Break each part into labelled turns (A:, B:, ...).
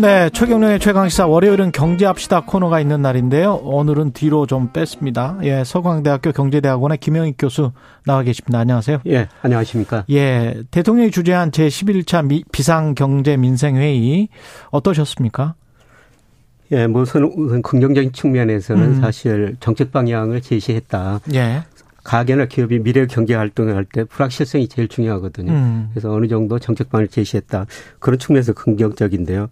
A: 네, 최경련의 최강시사 월요일은 경제합시다 코너가 있는 날인데요. 오늘은 뒤로 좀 뺐습니다. 예, 서강대학교 경제대학원의 김영익 교수 나와 계십니다. 안녕하세요.
B: 예, 안녕하십니까.
A: 예, 대통령이 주재한 제11차 비상경제민생회의 어떠셨습니까?
B: 예, 뭐 우선 긍정적인 측면에서는 음. 사실 정책 방향을 제시했다. 예. 가게나 기업이 미래 경제 활동을 할 때 불확실성이 제일 중요하거든요. 음. 그래서 어느 정도 정책방을 제시했다. 그런 측면에서 긍정적인데요.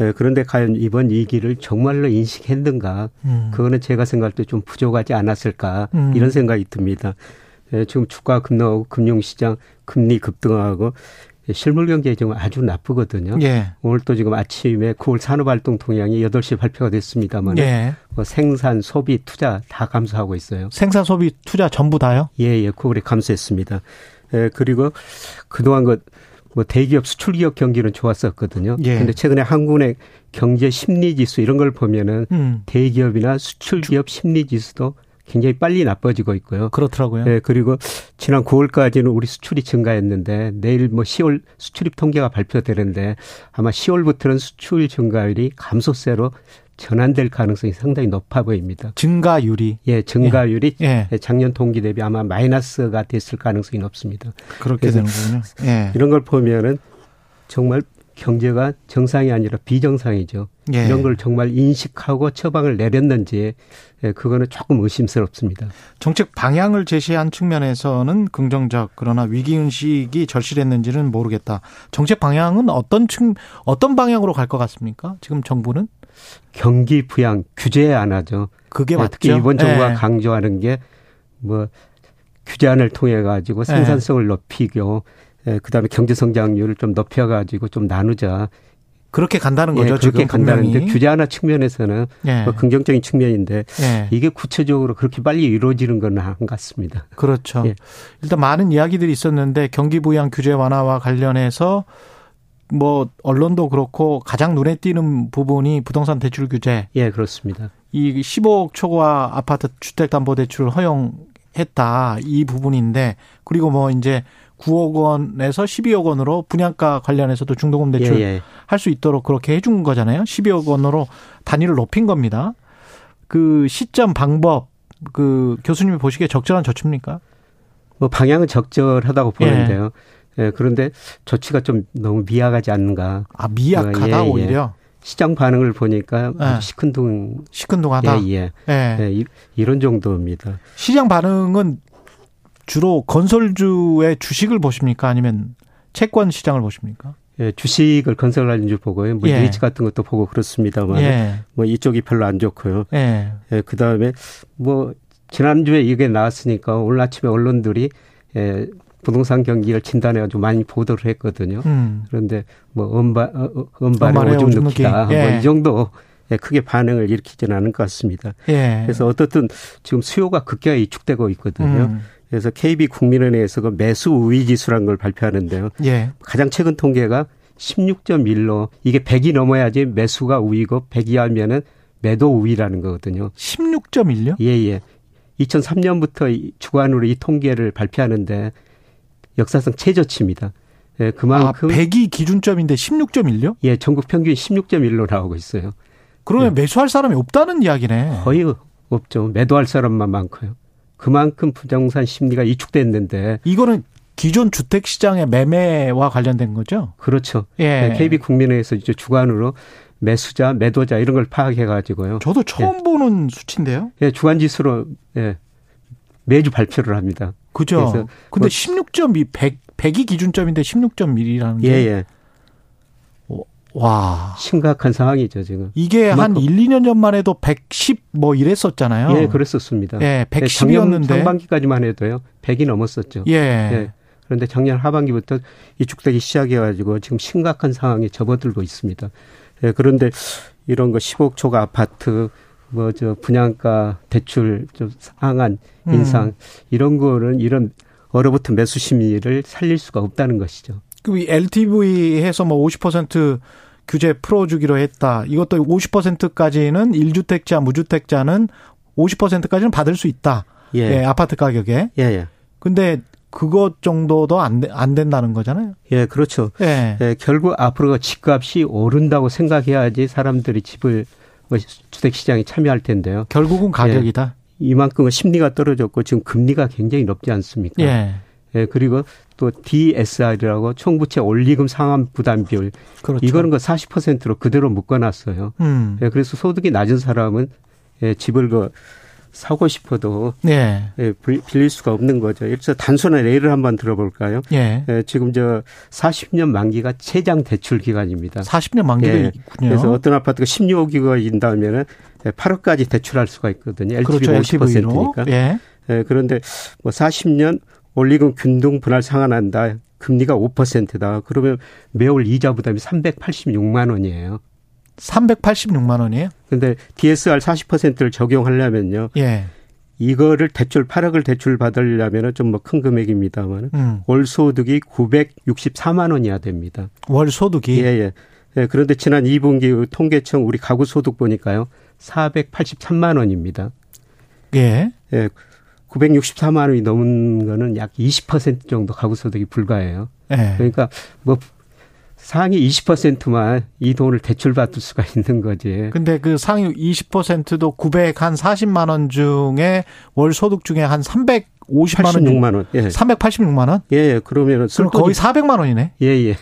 B: 예, 그런데 과연 이번 위기를 정말로 인식했는가? 음. 그거는 제가 생각할 때 좀 부족하지 않았을까? 음. 이런 생각이 듭니다. 예, 지금 주가 급락하고 금융시장 금리 급등하고 실물 경제 지금 아주 나쁘거든요. 예. 오늘 또 지금 아침에 9월 산업활동 동향이 8시 발표가 됐습니다만 예. 뭐 생산, 소비, 투자 다 감소하고 있어요.
A: 생산, 소비, 투자 전부 다요?
B: 예, 예. 9월에 감소했습니다. 예, 그리고 그동안 그 뭐 대기업 수출 기업 경기는 좋았었거든요. 예. 근데 최근에 한국의 경제 심리 지수 이런 걸 보면은 음. 대기업이나 수출 기업 심리 지수도 굉장히 빨리 나빠지고 있고요.
A: 그렇더라고요.
B: 네, 그리고 지난 9월까지는 우리 수출이 증가했는데 내일 뭐 10월 수출입 통계가 발표되는데 아마 10월부터는 수출 증가율이 감소세로 전환될 가능성이 상당히 높아 보입니다.
A: 증가율이?
B: 예, 증가율이 예. 예. 작년 동기 대비 아마 마이너스가 됐을 가능성이 높습니다.
A: 그렇게 되는 군요.
B: 예. 이런 걸 보면은 정말 경제가 정상이 아니라 비정상이죠. 예. 이런 걸 정말 인식하고 처방을 내렸는지 예, 그거는 조금 의심스럽습니다.
A: 정책 방향을 제시한 측면에서는 긍정적 그러나 위기 의식이 절실했는지는 모르겠다. 정책 방향은 어떤 측 어떤 방향으로 갈 것 같습니까? 지금 정부는
B: 경기 부양 규제 안 하죠.
A: 그게 네, 맞죠.
B: 특히 이번 정부가 예. 강조하는 게 뭐 규제안을 통해 가지고 생산성을 예. 높이고 예, 그다음에 경제 성장률을 좀 높여 가지고 좀 나누자.
A: 그렇게 간다는 거죠.
B: 예, 그렇게 간다는데 규제 하나 측면에서는 예. 뭐 긍정적인 측면인데 예. 이게 구체적으로 그렇게 빨리 이루어지는 건 안 같습니다.
A: 그렇죠. 예. 일단 많은 이야기들이 있었는데 경기 부양 규제 완화와 관련해서 뭐 언론도 그렇고 가장 눈에 띄는 부분이 부동산 대출 규제.
B: 예, 그렇습니다.
A: 이 15억 초과 아파트 주택 담보 대출을 허용했다. 이 부분인데 그리고 뭐 이제 9억 원에서 12억 원으로 분양가 관련해서도 중도금 대출 예, 예. 할수 있도록 그렇게 해준 거잖아요. 12억 원으로 단위를 높인 겁니다. 그 시점 방법 그 교수님이 보시기에 적절한 조치입니까?
B: 뭐 방향은 적절하다고 보는데요. 예. 예 그런데 조치가 좀 너무 미약하지 않는가?
A: 아 미약하다 어, 예, 예. 오히려.
B: 시장 반응을 보니까 예. 시큰둥
A: 시큰둥하다.
B: 예, 예. 예. 예. 이런 정도입니다.
A: 시장 반응은 주로 건설주의 주식을 보십니까? 아니면 채권 시장을 보십니까?
B: 예, 주식을 건설하는 줄 보고요. 뭐 예. 리츠 같은 것도 보고 그렇습니다만 예. 뭐 이쪽이 별로 안 좋고요. 예. 예 그다음에 뭐 지난주에 이게 나왔으니까 오늘 아침에 언론들이 예, 부동산 경기를 진단해 가지고 많이 보도를 했거든요. 음. 그런데 뭐 음바 어, 어, 음발에 오줌 넣기다. 뭐 예. 뭐이 정도 예, 크게 반응을 일으키지는 않은 것 같습니다. 예. 그래서 어떻든 지금 수요가 급격히 위축되고 있거든요. 음. 그래서 KB 국민은행에서 그 매수 우위 지수라는 걸 발표하는데요. 예. 가장 최근 통계가 16.1로 이게 100이 넘어야지 매수가 우위고 100이 하면은 매도 우위라는 거거든요.
A: 16.1요?
B: 예, 예. 2003년부터 주관으로 이 통계를 발표하는데 역사상 최저치입니다. 예, 그만큼
A: 아, 100이 기준점인데 16.1요?
B: 예, 전국 평균 16.1로 나오고 있어요.
A: 그러면 예. 매수할 사람이 없다는 이야기네.
B: 거의 없죠. 매도할 사람만 많고요. 그만큼 부동산 심리가 위축됐는데
A: 이거는 기존 주택 시장의 매매와 관련된 거죠?
B: 그렇죠. 예. 네, KB 국민회에서 이제 주관으로 매수자, 매도자 이런 걸 파악해 가지고요.
A: 저도 처음 예. 보는 수치인데요.
B: 예, 주간 지수로 예. 매주 발표를 합니다.
A: 그죠. 근데 뭐 16.2 100 100이 기준점인데 16.1이라는 게
B: 예, 예. 와. 심각한 상황이죠, 지금.
A: 이게 한 1, 2년 전만 해도 110 뭐 이랬었잖아요.
B: 예, 그랬었습니다.
A: 예, 110이었는데.
B: 작년 상반기까지만 해도요. 100이 넘었었죠. 예. 예. 그런데 작년 하반기부터 이축되기 시작해가지고 지금 심각한 상황에 접어들고 있습니다. 예, 그런데 이런 거 10억 초과 아파트, 뭐 저 분양가 대출 좀 상한 음. 인상 음. 이런 거는 이런 얼어붙은 매수 심리를 살릴 수가 없다는 것이죠.
A: 그 LTV 해서 뭐 50% 규제 풀어주기로 했다. 이것도 50%까지는 1주택자, 무주택자는 50%까지는 받을 수 있다. 예. 예 아파트 가격에. 예, 예. 근데 그것 정도도 안, 안 된다는 거잖아요.
B: 예, 그렇죠. 예. 예 결국 앞으로 집값이 오른다고 생각해야지 사람들이 집을 뭐 주택 시장에 참여할 텐데요.
A: 결국은 가격이다.
B: 예, 이만큼은 심리가 떨어졌고 지금 금리가 굉장히 높지 않습니까? 예. 예, 그리고 또 DSR이라고 총부채 올리금 상환 부담 비율. 그렇죠. 이거는 그 40%로 그대로 묶어놨어요. 음. 예, 그래서 소득이 낮은 사람은 예, 집을 그 사고 싶어도 네. 예, 빌릴 수가 없는 거죠. 그래서 단순한 예를 한번 들어볼까요? 예. 예, 지금 저 40년 만기가 최장 대출 기간입니다.
A: 40년 만기가 예. 있군요.
B: 그래서 어떤 아파트가 16억이가 인다면은 8억까지 대출할 수가 있거든요. LTV가 그렇죠. 50%니까. 예. 예. 그런데 뭐 40년 올리금 균등 분할 상환한다. 금리가 5%다. 그러면 매월 이자 부담이 386만 원이에요.
A: 386만 원이에요?
B: 근데 DSR 40%를 적용하려면요. 예. 이거를 대출 8억을 대출 받으려면은 좀 뭐 큰 금액입니다만 음. 월 소득이 964만 원이야 됩니다.
A: 월 소득이
B: 예, 예. 예, 그런데 지난 2분기 통계청 우리 가구 소득 보니까요. 483만 원입니다. 예. 예. 964만 원이 넘은 거는 약 20% 정도 가구 소득이 불과해요. 예. 그러니까 뭐 상위 20%만 이 돈을 대출받을 수가 있는 거지.
A: 근데 그 상위 20%도 900 한 40만 원 중에 월 소득 중에 한 350만 원
B: 86만 원.
A: 예. 386만 원?
B: 예, 예. 그러면은
A: 그럼 거의 400만 원이네.
B: 예, 예.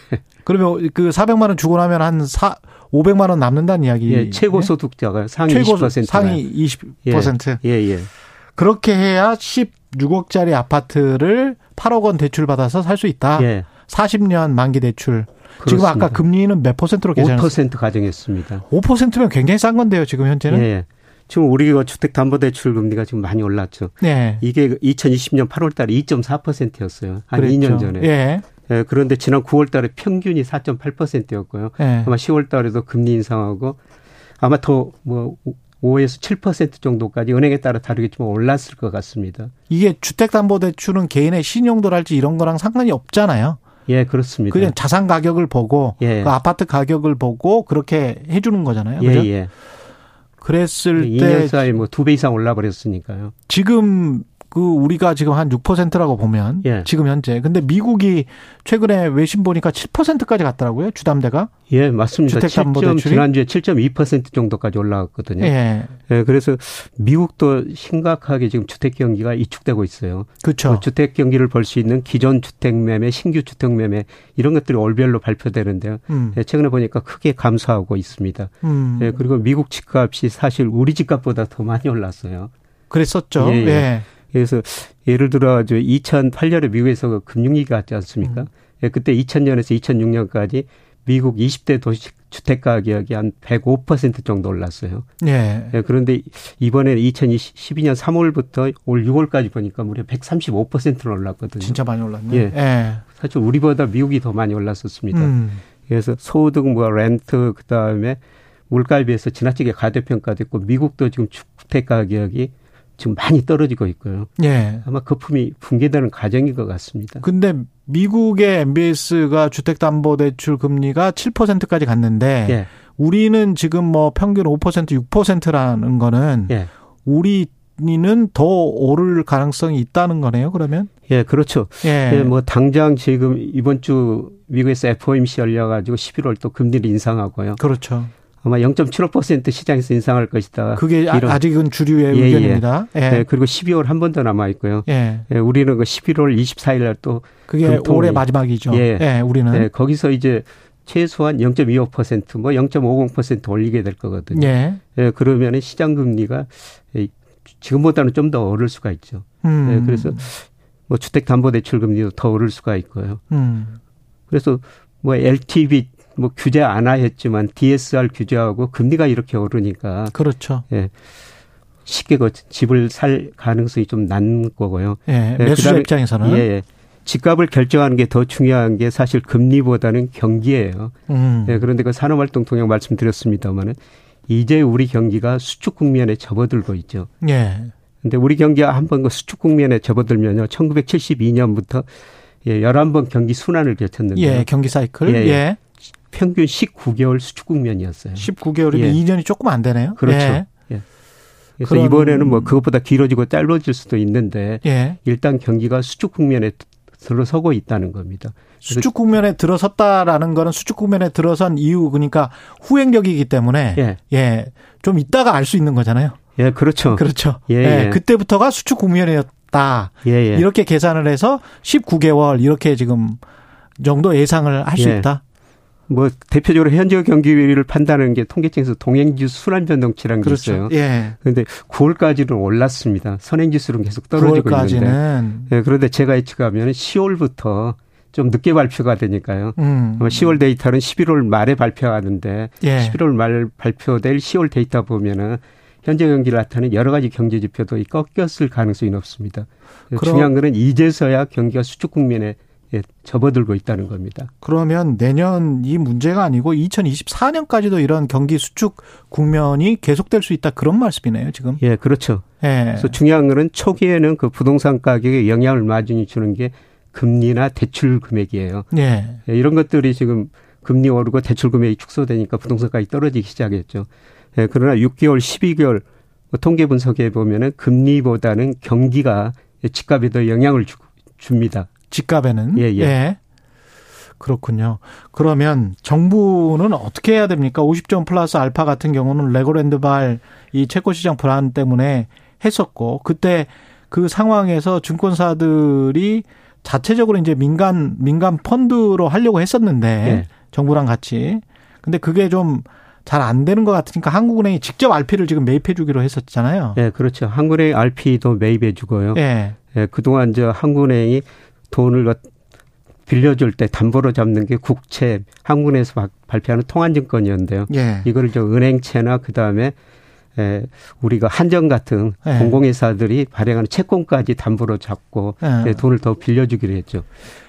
A: 그러면 그 400만 원 주고 나면 한 4, 500만 원 남는다는 이야기.
B: 예, 최고 소득자가 상위 최고 20%.
A: 상위 20%.
B: 예, 예. 예.
A: 그렇게 해야 16억짜리 아파트를 8억 원 대출 받아서 살 수 있다. 예. 40년 만기 대출. 그렇습니다. 지금 아까 금리는 몇 퍼센트로 계산했어요? 5%
B: 가정했습니다.
A: 5%면 굉장히 싼 건데요, 지금 현재는?
B: 예. 지금 우리가 주택담보대출 금리가 지금 많이 올랐죠. 네. 이게 2020년 8월 달에 2.4%였어요. 한 그랬죠. 2년 전에. 예. 예. 그런데 지난 9월 달에 평균이 4.8%였고요. 예. 아마 10월 달에도 금리 인상하고 아마 더 뭐 5에서 7% 정도까지 은행에 따라 다르겠지만 올랐을 것 같습니다.
A: 이게 주택담보대출은 개인의 신용도랄지 이런 거랑 상관이 없잖아요.
B: 예, 그렇습니다.
A: 그냥 자산 가격을 보고 예. 그 아파트 가격을 보고 그렇게 해 주는 거잖아요. 예, 그죠? 예. 그랬을 때
B: 2년 사이 뭐 두 배 이상 올라 버렸으니까요.
A: 지금 그 우리가 지금 한 6%라고 보면 예. 지금 현재 근데 미국이 최근에 외신 보니까 7%까지 갔더라고요 주담대가
B: 예 맞습니다. 7점, 지난주에 7.2% 정도까지 올라갔거든요. 예. 예. 그래서 미국도 심각하게 지금 주택 경기가 이축되고 있어요.
A: 그렇죠. 뭐
B: 주택 경기를 볼수 있는 기존 주택 매매, 신규 주택 매매 이런 것들이 월별로 발표되는데요. 음. 예, 최근에 보니까 크게 감소하고 있습니다. 음. 예, 그리고 미국 집값이 사실 우리 집값보다 더 많이 올랐어요.
A: 그랬었죠. 예. 예.
B: 그래서 예를 들어 저 2008년에 미국에서 그 금융위기가 왔지 않습니까? 음. 예, 그때 2000년에서 2006년까지 미국 20대 도시 주택 가격이 한 105% 정도 올랐어요. 예. 예 그런데 이번에 2012년 3월부터 올 6월까지 보니까 무려 135%로 올랐거든요.
A: 진짜 많이 올랐네.
B: 예. 예. 사실 우리보다 미국이 더 많이 올랐었습니다. 음. 그래서 소득 뭐 렌트 그 다음에 물가에 비해서 지나치게 가대평가됐고 미국도 지금 주택 가격이 지금 많이 떨어지고 있고요. 예. 아마 거품이 붕괴되는 과정인 것 같습니다.
A: 근데 미국의 MBS가 주택담보대출 금리가 7%까지 갔는데 예. 우리는 지금 뭐 평균 5% 6%라는 거는 예. 우리는 더 오를 가능성이 있다는 거네요. 그러면?
B: 예, 그렇죠. 예. 예 뭐 당장 지금 이번 주 미국에서 FOMC 열려가지고 11월 또 금리를 인상하고요.
A: 그렇죠.
B: 아마 0.75% 시장에서 인상할 것이다.
A: 그게 이런. 아직은 주류의 예, 예. 의견입니다.
B: 예. 예. 그리고 12월 한 번 더 남아 있고요. 예. 예. 우리는 그 11월 24일 날 또
A: 그게 금통위. 올해 마지막이죠. 예. 예 우리는 예.
B: 거기서 이제 최소한 0.25%뭐 0.50% 올리게 될 거거든요. 예. 예. 그러면 시장 금리가 지금보다는 좀 더 오를 수가 있죠. 음. 예. 그래서 뭐 주택 담보 대출 금리도 더 오를 수가 있고요. 음. 그래서 뭐 LTV 뭐 규제 안 하였지만 DSR 규제하고 금리가 이렇게 오르니까
A: 그렇죠.
B: 예. 쉽게 그 집을 살 가능성이 좀난 거고요.
A: 예, 예 매수자 예, 입장에서는
B: 예, 예. 집값을 결정하는 게 더 중요한 게 사실 금리보다는 경기예요. 음. 예, 그런데 그 산업활동 통역 말씀드렸습니다마는 이제 우리 경기가 수축 국면에 접어들고 있죠. 예. 근데 우리 경기가 한 번 그 수축 국면에 접어들면요. 1972년부터 예, 11번 경기 순환을 겪었는데
A: 예, 경기 사이클. 예. 예.
B: 평균 19개월 수축 국면이었어요.
A: 19개월이면 예. 2년이 조금 안 되네요.
B: 그렇죠. 예. 예. 그래서 이번에는 뭐 그것보다 길어지고 짧아질 수도 있는데 예. 일단 경기가 수축 국면에 들어서고 있다는 겁니다.
A: 수축 국면에 들어섰다라는 거는 수축 국면에 들어선 이유 그러니까 후행력이기 때문에 예, 예좀 있다가 알 수 있는 거잖아요.
B: 예, 그렇죠.
A: 그렇죠. 예, 예. 예 그때부터가 수축 국면이었다. 예, 예. 이렇게 계산을 해서 19개월 이렇게 지금 정도 예상을 할수 예. 있다.
B: 뭐 대표적으로 현재 경기를 판단하는 게 통계청에서 동행지수 순환 변동치라는 게 그렇죠. 있어요. 예. 그런데 9월까지는 올랐습니다. 선행지수는 계속 떨어지고 9월까지는. 있는데. 예, 그런데 제가 예측하면 10월부터 좀 늦게 발표가 되니까요. 음. 10월 데이터는 11월 말에 발표하는데 예. 11월 말 발표될 10월 데이터 보면은 현재 경기를 나타내는 여러 가지 경제 지표도 꺾였을 가능성이 높습니다. 중요한 거는 이제서야 경기가 수축 국면에 예, 접어들고 있다는 겁니다.
A: 그러면 내년 이 문제가 아니고 2024년까지도 이런 경기 수축 국면이 계속될 수 있다 그런 말씀이네요, 지금.
B: 예, 그렇죠. 예. 그래서 중요한 거는 초기에는 그 부동산 가격에 영향을 많이 주는 게 금리나 대출 금액이에요. 예. 예. 이런 것들이 지금 금리 오르고 대출 금액이 축소되니까 부동산 가격이 떨어지기 시작했죠. 예, 그러나 6개월, 12개월 뭐 통계 분석해 보면은 금리보다는 경기가 집값에 더 영향을 주, 줍니다.
A: 집값에는. 예, 예. 예. 그렇군요. 그러면 정부는 어떻게 해야 됩니까? 50점 플러스 알파 같은 경우는 레고랜드발 이 채권 시장 불안 때문에 했었고 그때 그 상황에서 증권사들이 자체적으로 이제 민간 민간 펀드로 하려고 했었는데 네. 정부랑 같이 근데 그게 좀 잘 안 되는 것 같으니까 한국은행이 직접 RP를 지금 매입해 주기로 했었잖아요.
B: 네, 그렇죠. 한국은행 RP도 매입해 주고요. 네. 네, 그동안 저 한국은행이 돈을 빌려줄 때 담보로 잡는 게 국채 한국은행에서 발표하는 통한증권이었는데요. 예. 이거를 저 은행채나 그 다음에 에, 우리가 한정 같은 예. 공공회사들이 발행하는 채권까지 담보로 잡고 예. 돈을 더 빌려주기로 했죠.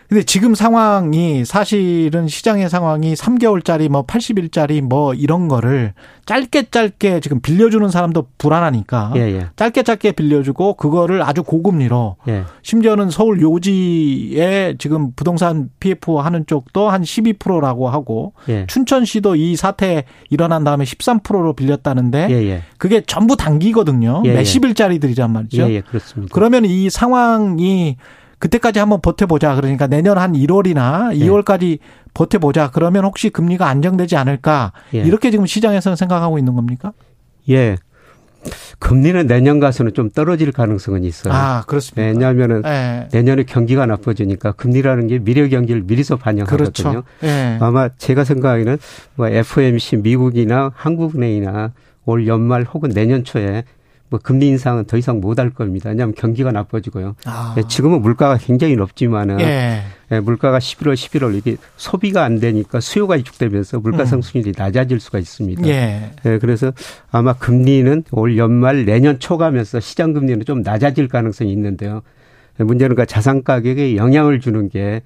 A: 근데 지금 상황이 사실은 시장의 상황이 3개월짜리 뭐 80일짜리 뭐 이런 거를 짧게 짧게 지금 빌려주는 사람도 불안하니까 예, 예. 짧게 짧게 빌려주고 그거를 아주 고금리로 예. 심지어는 서울 요지에 지금 부동산 PF 하는 쪽도 한 12%라고 하고 예. 춘천시도 이 사태 일어난 다음에 13%로 빌렸다는데 예, 예. 그게 전부 단기거든요. 몇십일짜리들이란 말이죠. 그렇습니다. 그러면 이 상황이 그때까지 한번 버텨보자. 그러니까 내년 한 1월이나 2월까지 예. 버텨보자. 그러면 혹시 금리가 안정되지 않을까? 예. 이렇게 지금 시장에서는 생각하고 있는 겁니까?
B: 예. 금리는 내년 가서는 좀 떨어질 가능성은 있어요.
A: 아, 그렇습니다.
B: 왜냐하면은 예. 내년에 경기가 나빠지니까 금리라는 게 미래 경기를 미리서 반영하거든요. 그렇죠. 예. 아마 제가 생각하기는 뭐 FOMC 미국이나 한국은행이나 올 연말 혹은 내년 초에 뭐 금리 인상은 더 이상 못 할 겁니다. 왜냐하면 경기가 나빠지고요. 아. 예, 지금은 물가가 굉장히 높지만은 예. 예, 물가가 11월, 11월 이게 소비가 안 되니까 수요가 위축되면서 물가 음. 상승률이 음. 낮아질 수가 있습니다. 예. 예. 그래서 아마 금리는 올 연말 내년 초 가면서 시장 금리는 좀 낮아질 가능성이 있는데요. 예, 문제는 그 자산 가격에 영향을 주는 게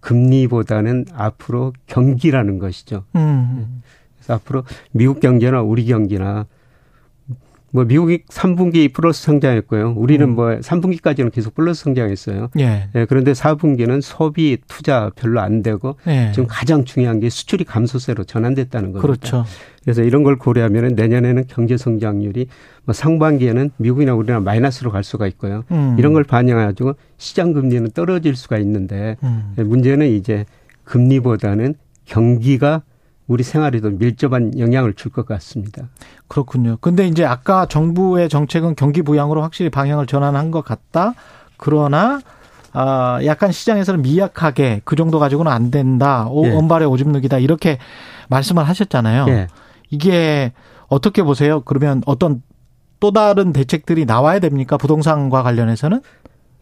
B: 금리보다는 앞으로 경기라는 것이죠. 음. 그래서 앞으로 미국 경제나 우리 경기나 뭐 미국이 3분기 플러스 성장했고요. 우리는 음. 뭐 3분기까지는 계속 플러스 성장했어요. 예. 예. 그런데 4분기는 소비 투자 별로 안 되고 예. 지금 가장 중요한 게 수출이 감소세로 전환됐다는 겁니다.
A: 그렇죠.
B: 그래서 이런 걸 고려하면 내년에는 경제 성장률이 뭐 상반기에는 미국이나 우리나라 마이너스로 갈 수가 있고요. 음. 이런 걸 반영해가지고 시장 금리는 떨어질 수가 있는데 음. 예, 문제는 이제 금리보다는 경기가 우리 생활에도 밀접한 영향을 줄 것 같습니다.
A: 그렇군요. 근데 이제 아까 정부의 정책은 경기 부양으로 확실히 방향을 전환한 것 같다. 그러나 아, 약간 시장에서는 미약하게 그 정도 가지고는 안 된다. 오, 예. 언발의 오줌 누기다. 이렇게 말씀을 하셨잖아요. 예. 이게 어떻게 보세요? 그러면 어떤 또 다른 대책들이 나와야 됩니까? 부동산과 관련해서는?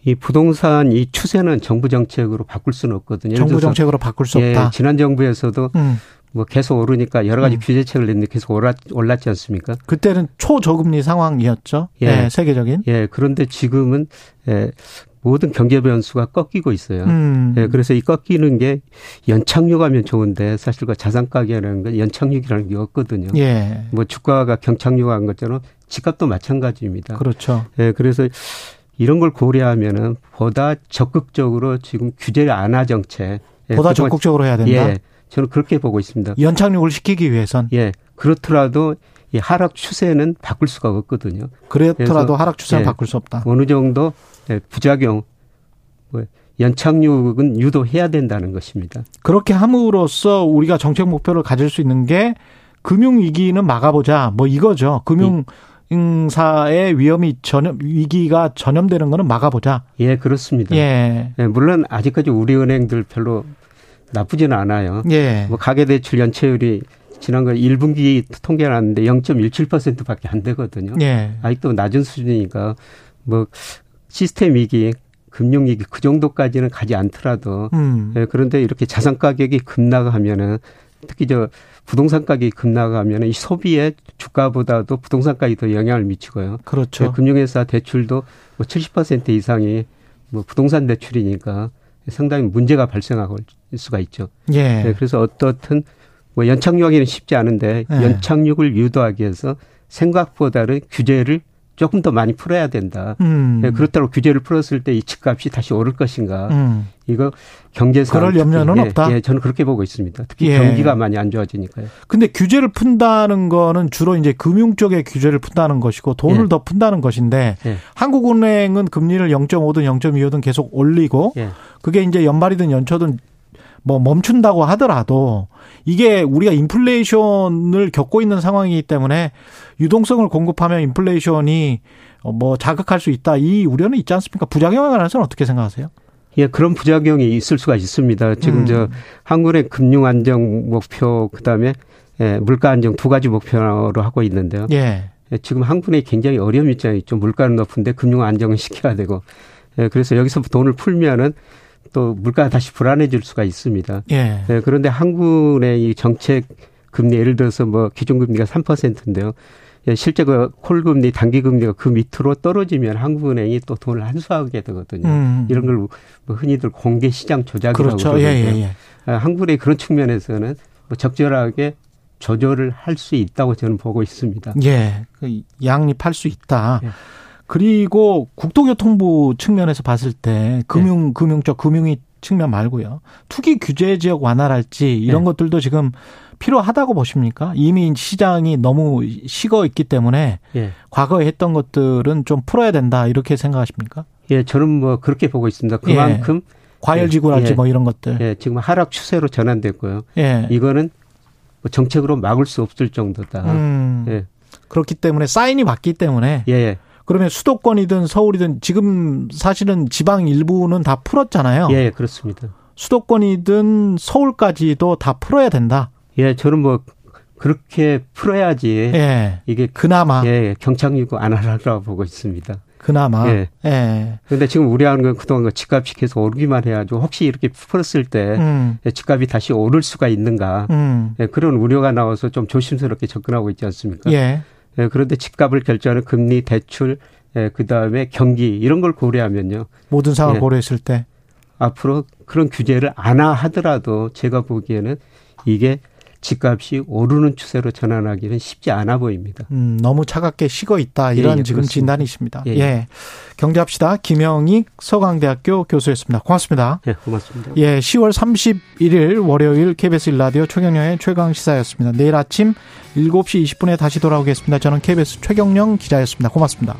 B: 이 부동산 이 추세는 정부 정책으로 바꿀 수는 없거든요.
A: 정부 정책으로 바꿀 수 없다.
B: 예, 지난 정부에서도 음. 뭐 계속 오르니까 여러 가지 음. 규제책을 냈는데 계속 올랐, 올랐지 않습니까?
A: 그때는 초저금리 상황이었죠. 예. 네, 세계적인.
B: 예, 그런데 지금은 예, 모든 경제 변수가 꺾이고 있어요. 음. 예, 그래서 이 꺾이는 게 연착륙하면 좋은데 사실 그 자산 가격이라는 건 연착륙이라는 게 없거든요. 예. 뭐 주가가 경착륙한 것처럼 집값도 마찬가지입니다.
A: 그렇죠.
B: 예, 그래서 이런 걸 고려하면은 보다 적극적으로 지금 규제 완화 정책
A: 예, 보다 적극적으로 해야 된다. 예.
B: 저는 그렇게 보고 있습니다.
A: 연착륙을 시키기 위해선
B: 예 그렇더라도 이 하락 추세는 바꿀 수가 없거든요.
A: 그렇더라도 하락 추세는 예, 바꿀 수 없다.
B: 어느 정도 예, 부작용 뭐 연착륙은 유도해야 된다는 것입니다.
A: 그렇게 함으로써 우리가 정책 목표를 가질 수 있는 게 금융 위기는 막아보자 뭐 이거죠. 금융 사의 위험이 전염 위기가 전염되는 거는 막아보자.
B: 예, 그렇습니다. 예. 예 물론 아직까지 우리 은행들 별로 나쁘지는 않아요. 예. 뭐 가계 대출 연체율이 지난번 1분기 통계 나왔는데 0.17%밖에 안 되거든요. 예. 아직도 낮은 수준이니까 뭐 시스템 위기, 금융 위기 그 정도까지는 가지 않더라도 음. 예, 그런데 이렇게 자산 가격이 급락하면은 특히 저 부동산 가격이 급락하면 이 소비에 주가보다도 부동산 가격이 더 영향을 미치고요.
A: 그렇죠. 예,
B: 금융회사 대출도 뭐 70% 이상이 뭐 부동산 대출이니까 상당히 문제가 발생할 수가 있죠. 예. 네, 그래서 어떻든 뭐 연착륙하기는 쉽지 않은데 예. 연착륙을 유도하기 위해서 생각보다는 규제를 조금 더 많이 풀어야 된다. 음. 네, 그렇다고 규제를 풀었을 때 이 집값이 다시 오를 것인가? 음. 이거 경제상
A: 그럴 염려는
B: 예,
A: 없다.
B: 예, 저는 그렇게 보고 있습니다. 특히 예. 경기가 많이 안 좋아지니까요.
A: 근데 규제를 푼다는 거는 주로 이제 금융 쪽에 규제를 푼다는 것이고 돈을 예. 더 푼다는 것인데 예. 한국은행은 금리를 0.5든 0.25든 계속 올리고 예. 그게 이제 연말이든 연초든 뭐 멈춘다고 하더라도 이게 우리가 인플레이션을 겪고 있는 상황이기 때문에 유동성을 공급하면 인플레이션이 뭐 자극할 수 있다. 이 우려는 있지 않습니까? 부작용에 관해서는 어떻게 생각하세요?
B: 예, 그런 부작용이 있을 수가 있습니다. 지금 음. 저 한국의 금융 안정 목표 그다음에 예, 물가 안정 두 가지 목표로 하고 있는데요. 예. 예 지금 한국은행이 굉장히 어려운 입장이 있죠. 물가는 높은데 금융 안정을 시켜야 되고. 예, 그래서 여기서 돈을 풀면은 또 물가가 다시 불안해질 수가 있습니다. 예. 예 그런데 한국의 이 정책 금리 예를 들어서 뭐 기준 금리가 3%인데요. 예, 실제 그 콜금리, 단기금리가 그 밑으로 떨어지면 한국은행이 또 돈을 한수하게 되거든요. 음. 이런 걸 뭐 흔히들 공개 시장 조작이라고 그렇죠. 그러는데 예, 예, 예. 아, 한국은행이 그런 측면에서는 뭐 적절하게 조절을 할 수 있다고 저는 보고 있습니다.
A: 예, 그 양립할 수 있다. 예. 그리고 국토교통부 측면에서 봤을 때 금융 네. 금융적 금융이 측면 말고요. 투기 규제 지역 완화랄지 이런 네. 것들도 지금 필요하다고 보십니까? 이미 시장이 너무 식어 있기 때문에 예. 과거에 했던 것들은 좀 풀어야 된다 이렇게 생각하십니까?
B: 예, 저는 뭐 그렇게 보고 있습니다. 그만큼 예.
A: 과열지구랄지 예. 뭐 이런 것들.
B: 예, 지금 하락 추세로 전환됐고요. 예. 이거는 뭐 정책으로 막을 수 없을 정도다. 음.
A: 예. 그렇기 때문에 사인이 왔기 때문에 예. 예. 그러면 수도권이든 서울이든 지금 사실은 지방 일부는 다 풀었잖아요.
B: 예, 그렇습니다.
A: 수도권이든 서울까지도 다 풀어야 된다.
B: 예, 저는 뭐 그렇게 풀어야지. 예. 이게
A: 그나마
B: 예, 경착륙 안 하라고 보고 있습니다.
A: 그나마. 예.
B: 예. 그런데 지금 우리하는 건 그동안 그 집값이 계속 오르기만 해야죠. 혹시 이렇게 풀었을 때 음. 예, 집값이 다시 오를 수가 있는가. 음. 예, 그런 우려가 나와서 좀 조심스럽게 접근하고 있지 않습니까? 예. 예, 그런데 집값을 결정하는 금리, 대출, 예, 그 다음에 경기 이런 걸 고려하면요.
A: 모든 상황 예, 고려했을 때
B: 앞으로 그런 규제를 안 하더라도 제가 보기에는 이게 집값이 오르는 추세로 전환하기는 쉽지 않아 보입니다.
A: 음, 너무 차갑게 식어 있다 이런 예, 예, 지금 진단이십니다. 예, 예. 예. 경제합시다. 김영익 서강대학교 교수였습니다. 고맙습니다.
B: 예, 고맙습니다.
A: 예, 10월 31일 월요일 KBS 일라디오 최경영의 최강 시사였습니다. 내일 아침 7시 20분에 다시 돌아오겠습니다. 저는 KBS 최경영 기자였습니다. 고맙습니다.